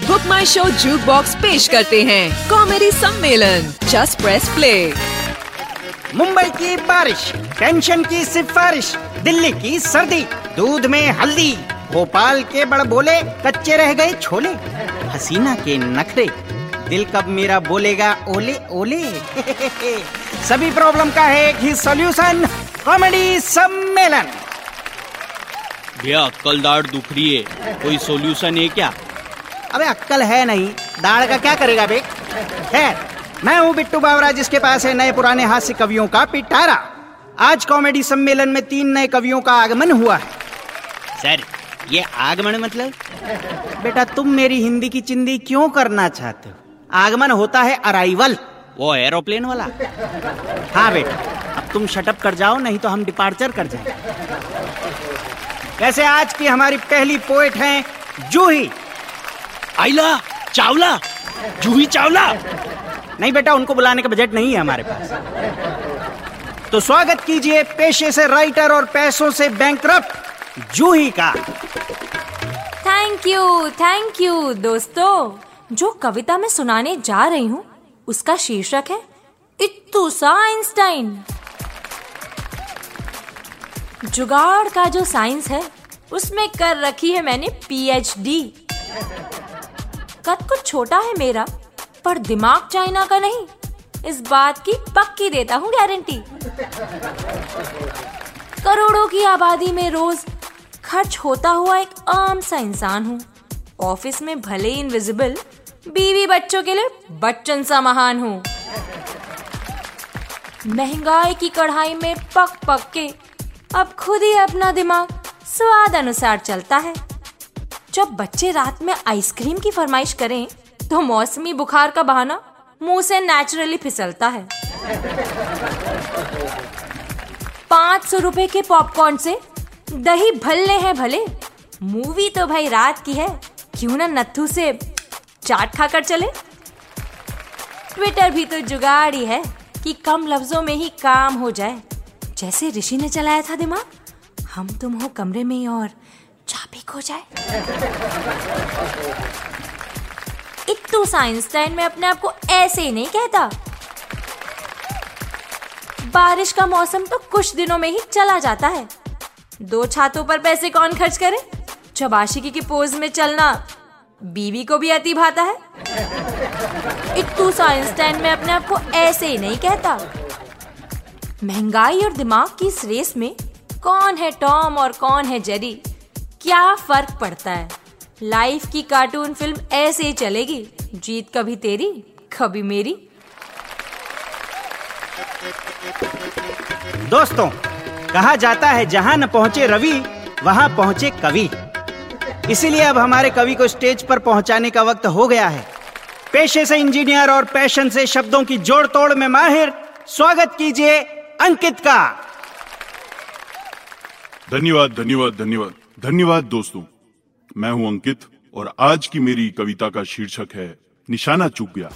Book My Show Juke Box पेश करते हैं। कॉमेडी सम्मेलन। जस्ट प्रेस प्ले मुंबई की बारिश टेंशन की सिफारिश दिल्ली की सर्दी दूध में हल्दी भोपाल के बड़ बोले कच्चे रह गए छोले हसीना के नखरे दिल कब मेरा बोलेगा ओले ओले। सभी प्रॉब्लम का है एक ही सॉल्यूशन कॉमेडी सम्मेलन। भैया अक्कल दाढ़ दुख रही है कोई सोल्यूशन है क्या? अबे अक्कल है नहीं। दाढ़ का क्या करेगा बे? खैर मैं हूँ बिट्टू बावरा जिसके पास है नए पुराने हास्य कवियों का पिटारा। आज कॉमेडी सम्मेलन में तीन नए कवियों का आगमन हुआ है। सर ये आगमन मतलब? बेटा तुम मेरी हिंदी की चिंदी क्यों करना चाहते हो? आगमन होता है अराइवल। वो एरोप्लेन वाला। हाँ बेटा अब तुम शटअप कर जाओ नहीं तो हम डिपार्चर कर जाएँगे। वैसे आज की हमारी पहली पोएट हैं जूही। आइला चावला जूही चावला। नहीं बेटा उनको बुलाने का बजट नहीं है हमारे पास। तो स्वागत कीजिए पेशे से राइटर और पैसों से बैंकरप्ट जूही का। थैंक यू थैंक यू दोस्तों। जो कविता मैं सुनाने जा रही हूँ उसका शीर्षक है इत्तू सा आइंस्टाइन। जुगाड़ का जो साइंस है उसमें कर रखी है मैंने पीएचडी कद कुछ छोटा है मेरा, पर दिमाग चाइना का नहीं। इस बात की पक्की देता हूँ गारंटी करोड़ों की आबादी में रोज खर्च होता हुआ एक आम सा इंसान हूँ। ऑफ़िस में भले ही इनविजिबल बीवी बच्चों के लिए बच्चन सा महान हूँ। महँगाई की कढ़ाई में पक पक के अब खुद ही अपना दिमाग स्वाद अनुसार चलता है। जब बच्चे रात में आइसक्रीम की फरमाइश करें तो मौसमी बुखार का बहाना मुँह से नेचुरली फिसलता है। पाँच सौ रुपए के पॉपकॉर्न से दही भल्ले हैं भले। मूवी तो भाई रात की है, क्यों ना नथु से चाट खाकर चले? ट्विटर भी तो जुगाड़ ही है कि कम लफ्जों में ही काम हो जाए। जैसे ऋषि ने चलाया था दिमाग, हम तुम हो कमरे में और चाबी खो जाए। इतू साइंसटाइन में अपने आप को ऐसे ही नहीं कहता। बारिश का मौसम तो कुछ दिनों में ही चला जाता है। दो छातों पर पैसे कौन खर्च करे? जब आशिकी की पोज में चलना बीवी को भी अति भाता है। इतू साइंसटाइन में अपने आप को ऐसे ही नहीं कहता। महँगाई और दिमाग की इस रेस में कौन है टॉम और कौन है जेरी? क्या फ़र्क पड़ता है? लाइफ की कार्टून फ़िल्म ऐसे ही चलेगी। जीत कभी तेरी कभी मेरी। दोस्तों कहा जाता है जहाँ न पहुँचे रवि वहाँ पहुँचे कवि। इसीलिए अब हमारे कवि को स्टेज पर पहुँचाने का वक्त हो गया है। पेशे से इंजीनियर और पैशन से शब्दों की जोड़ तोड़ में माहिर स्वागत कीजिए अंकित का। धन्यवाद धन्यवाद धन्यवाद। धन्यवाद दोस्तों। मैं हूँ अंकित और आज की मेरी कविता का शीर्षक है निशाना चूक गया।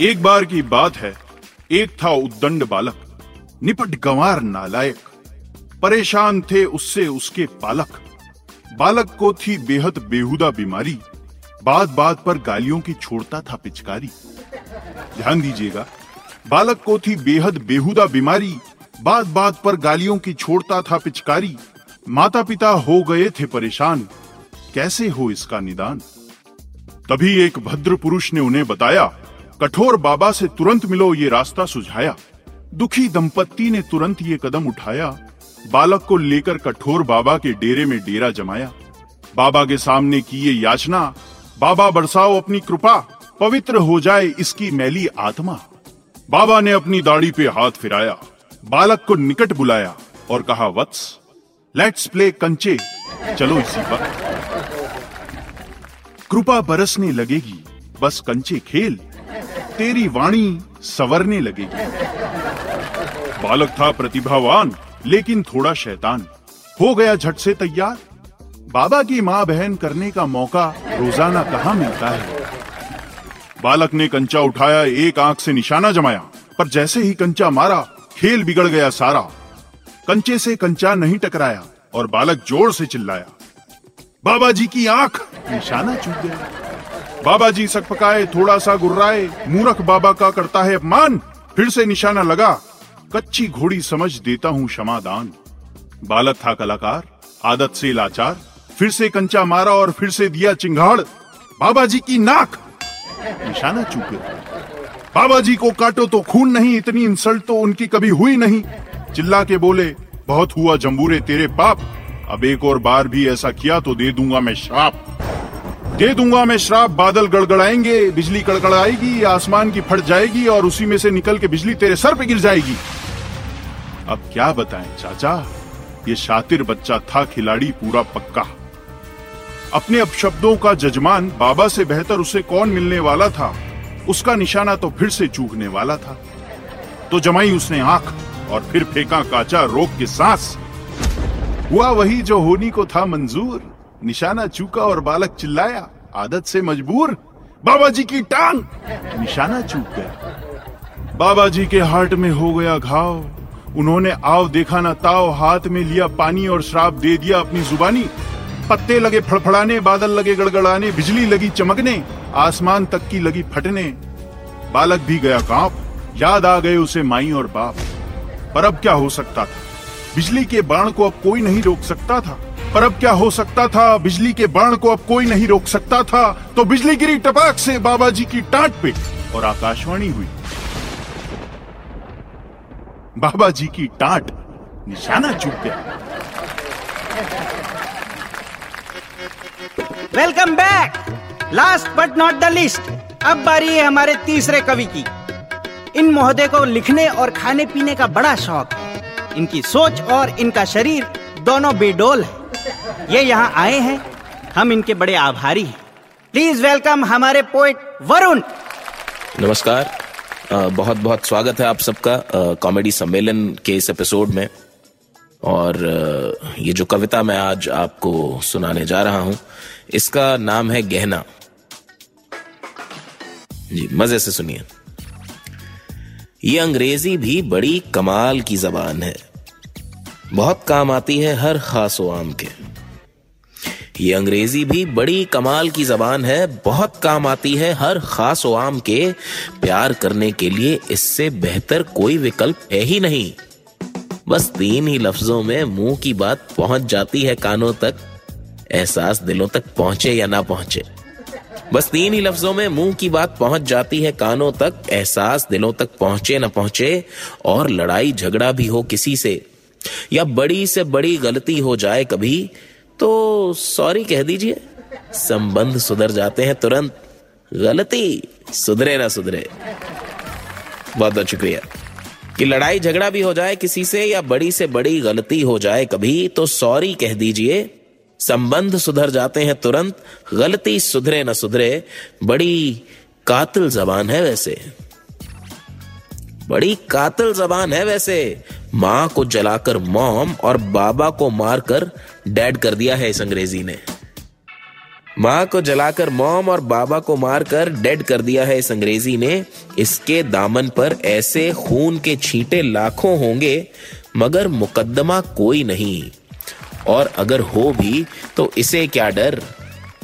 एक बार की बात है, एक था उद्दंड बालक, निपट गंवार नालायक, परेशान थे उससे उसके पालक। बालक को थी बेहद बेहुदा बीमारी बात बात पर गालियों की छोड़ता था पिचकारी। ध्यान दीजिएगा, बालक को थी बेहद बेहुदा बीमारी बात बात पर गालियों की छोड़ता था पिचकारी माता पिता हो गए थे परेशान। कैसे हो इसका निदान? तभी एक भद्र पुरुष ने उन्हें बताया, कठोर बाबा से तुरंत मिलो, ये रास्ता सुझाया। दुखी दंपत्ति ने तुरंत ये कदम उठाया। बालक को लेकर कठोर बाबा के डेरे में डेरा जमाया। बाबा के सामने की ये याचना, बाबा बरसाओ अपनी कृपा, पवित्र हो जाए इसकी मैली आत्मा। बाबा ने अपनी दाढ़ी पे हाथ फिराया। बालक को निकट बुलाया और कहा, वत्स लेट्स प्ले कंचे। चलो इसी पर कृपा बरसने लगेगी, बस कंचे खेल। तेरी वाणी सवरने लगेगी। बालक था प्रतिभावान, लेकिन थोड़ा शैतान। हो गया झट से तैयार। बाबा की माँ बहन करने का मौका रोज़ाना कहाँ मिलता है? बालक ने कंचा उठाया, एक आँख से निशाना जमाया। पर जैसे ही कंचा मारा, खेल बिगड़ गया सारा। कंचे से कंचा नहीं टकराया और बालक ज़ोर से चिल्लाया। बाबा जी की आँख निशाना चूक गया बाबा जी सकपकाए थोड़ा सा गुर्राए, मूर्ख बाबा का करता है अपमान। फिर से निशाना लगा। कच्ची घोड़ी समझ देता हूँ क्षमादान। बालक था कलाकार, आदत से लाचार। फिर से कंचा मारा और फिर से दिया चिंगाड़। बाबा जी की नाक निशाना चूके बाबा जी को काटो तो खून नहीं, इतनी इंसल्ट तो उनकी कभी हुई नहीं। चिल्ला के बोले, बहुत हुआ जम्बूरे तेरे पाप। अब एक और बार भी ऐसा किया तो दे दूँगा मैं श्राप। दे दूँगा मैं श्राप, बादल गड़गड़ाएँगे, बिजली कड़कड़ाएगी, आसमान की फट जाएगी और उसी में से निकल के बिजली तेरे सर पे गिर जाएगी। अब क्या बताएँ चाचा, ये शातिर बच्चा था, खिलाड़ी पूरा पक्का। अपने अपशब्दों का जजमान बाबा से बेहतर उसे कौन मिलने वाला था? उसका निशाना तो फिर से चूकने वाला था। तो जमाई उसने आँख। और फिर फेंका काचा रोक के सांस। हुआ वही जो होनी को था मंजूर। निशाना चूका और बालक चिल्लाया, आदत से मजबूर बाबा जी की टांग। निशाना चूक गया। बाबा जी के हार्ट में हो गया घाव। उन्होंने आव देखा ना ताव, हाथ में लिया पानी और श्राप दे दिया अपनी जुबानी। पत्ते लगे फड़फड़ाने, बादल लगे गड़गड़ाने, बिजली लगी चमकने, आसमान तक की लगी फटने। बालक भी गया काँप। याद आ गए उसे माई और बाप। पर अब क्या हो सकता था? बिजली के बाण को अब कोई नहीं रोक सकता था। पर अब क्या हो सकता था? बिजली के बाण को अब कोई नहीं रोक सकता था। तो बिजली गिरी टपाक से बाबा जी की टाट पे और आकाशवाणी हुई। बाबा जी की टाट निशाना चूक गया। Welcome back last but not the least अब बारी है हमारे तीसरे कवि की। इन महोदय को लिखने और खाने पीने का बड़ा शौक है। इनकी सोच और इनका शरीर दोनों बेडोल है। ये यहाँ आए हैं। हम इनके बड़े आभारी हैं। प्लीज़ वेलकम हमारे पोइट वरुण। नमस्कार। बहुत बहुत स्वागत है आप सबका कॉमेडी सम्मेलन के इस एपिसोड में। और ये जो कविता मैं आज आपको सुनाने जा रहा हूँ, इसका नाम है गहना। जी, मज़े से सुनिए। ये अंग्रेज़ी भी बड़ी कमाल की जबान है। बहुत काम आती है हर खास आम के। ये अंग्रेज़ी भी बड़ी कमाल की जबान है, बहुत काम आती है हर खास आम के। प्यार करने के लिए इससे बेहतर कोई विकल्प है ही नहीं। बस तीन ही लफ्जों में मुँह की बात पहुँच जाती है कानों तक। एहसास दिलों तक पहुँचे या ना पहुँचे। बस तीन ही लफ्जों में मुँह की बात पहुँच जाती है कानों तक, एहसास दिलों तक पहुँचे ना पहुँचे, और लड़ाई झगड़ा भी हो किसी से, या बड़ी से बड़ी गलती हो जाए कभी तो सॉरी कह दीजिए। संबंध सुधर जाते हैं तुरंत। गलती सुधरे ना सुधरे। बहुत बहुत शुक्रिया। कि लड़ाई झगड़ा भी हो जाए किसी से, या बड़ी से बड़ी गलती हो जाए कभी तो सॉरी कह दीजिए। संबंध सुधर जाते हैं तुरंत, गलती सुधरे न सुधरे, बड़ी कातिल जबान है वैसे। बड़ी कातिल जबान है वैसे। माँ को जलाकर मॉम और बाबा को मारकर डैड कर दिया है इस अंग्रेज़ी ने। माँ को जलाकर मॉम और बाबा को मारकर डेड कर दिया है इस अंग्रेज़ी ने। इसके दामन पर ऐसे खून के छींटे लाखों होंगे, मगर मुकदमा कोई नहीं। और अगर हो भी तो इसे क्या डर?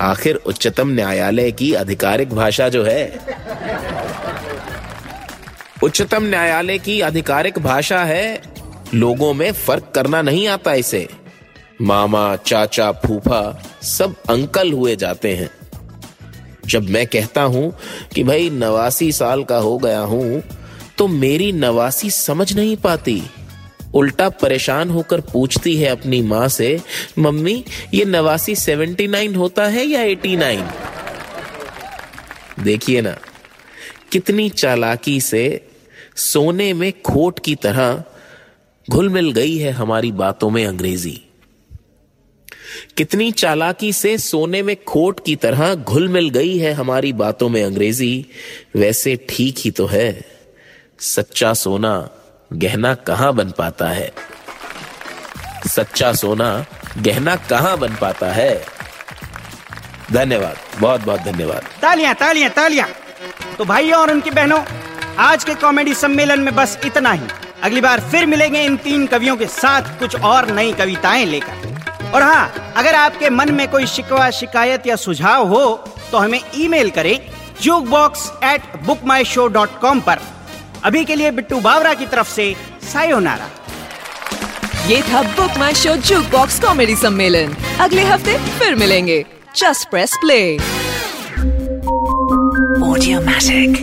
आखिर उच्चतम न्यायालय की आधिकारिक भाषा जो है। उच्चतम न्यायालय की आधिकारिक भाषा है, लोगों में फ़र्क करना नहीं आता इसे। मामा, चाचा, फूफा सब अंकल हुए जाते हैं। जब मैं कहता हूँ कि भाई नवासी साल का हो गया हूँ तो मेरी नवासी समझ नहीं पाती। उल्टा परेशान होकर पूछती है अपनी माँ से, मम्मी, ये नवासी सेवेंटी नाइन होता है या एटी नाइन? देखिए ना, कितनी चालाकी से सोने में खोट की तरह घुल मिल गई है हमारी बातों में अंग्रेज़ी। कितनी चालाकी से सोने में खोट की तरह घुल मिल गई है हमारी बातों में अंग्रेज़ी। वैसे ठीक ही तो है, सच्चा सोना गहना कहाँ बन पाता है? सच्चा सोना गहना कहाँ बन पाता है? धन्यवाद बहुत बहुत धन्यवाद। तालियाँ तालियाँ तालियाँ। तो भाइयों और उनकी बहनों, आज के कॉमेडी सम्मेलन में बस इतना ही। अगली बार फिर मिलेंगे इन तीन कवियों के साथ कुछ और नई कविताएँ लेकर। और हाँ अगर आपके मन में कोई शिकवा, शिकायत या सुझाव हो तो हमें ईमेल करें Juke Box at Book My Show dot com पर। अभी के लिए बिट्टू बावरा की तरफ़ से सायोनारा। ये था Book My Show Juke Box comedy सम्मेलन। अगले हफ़्ते फिर मिलेंगे। Just press play Audiomatic.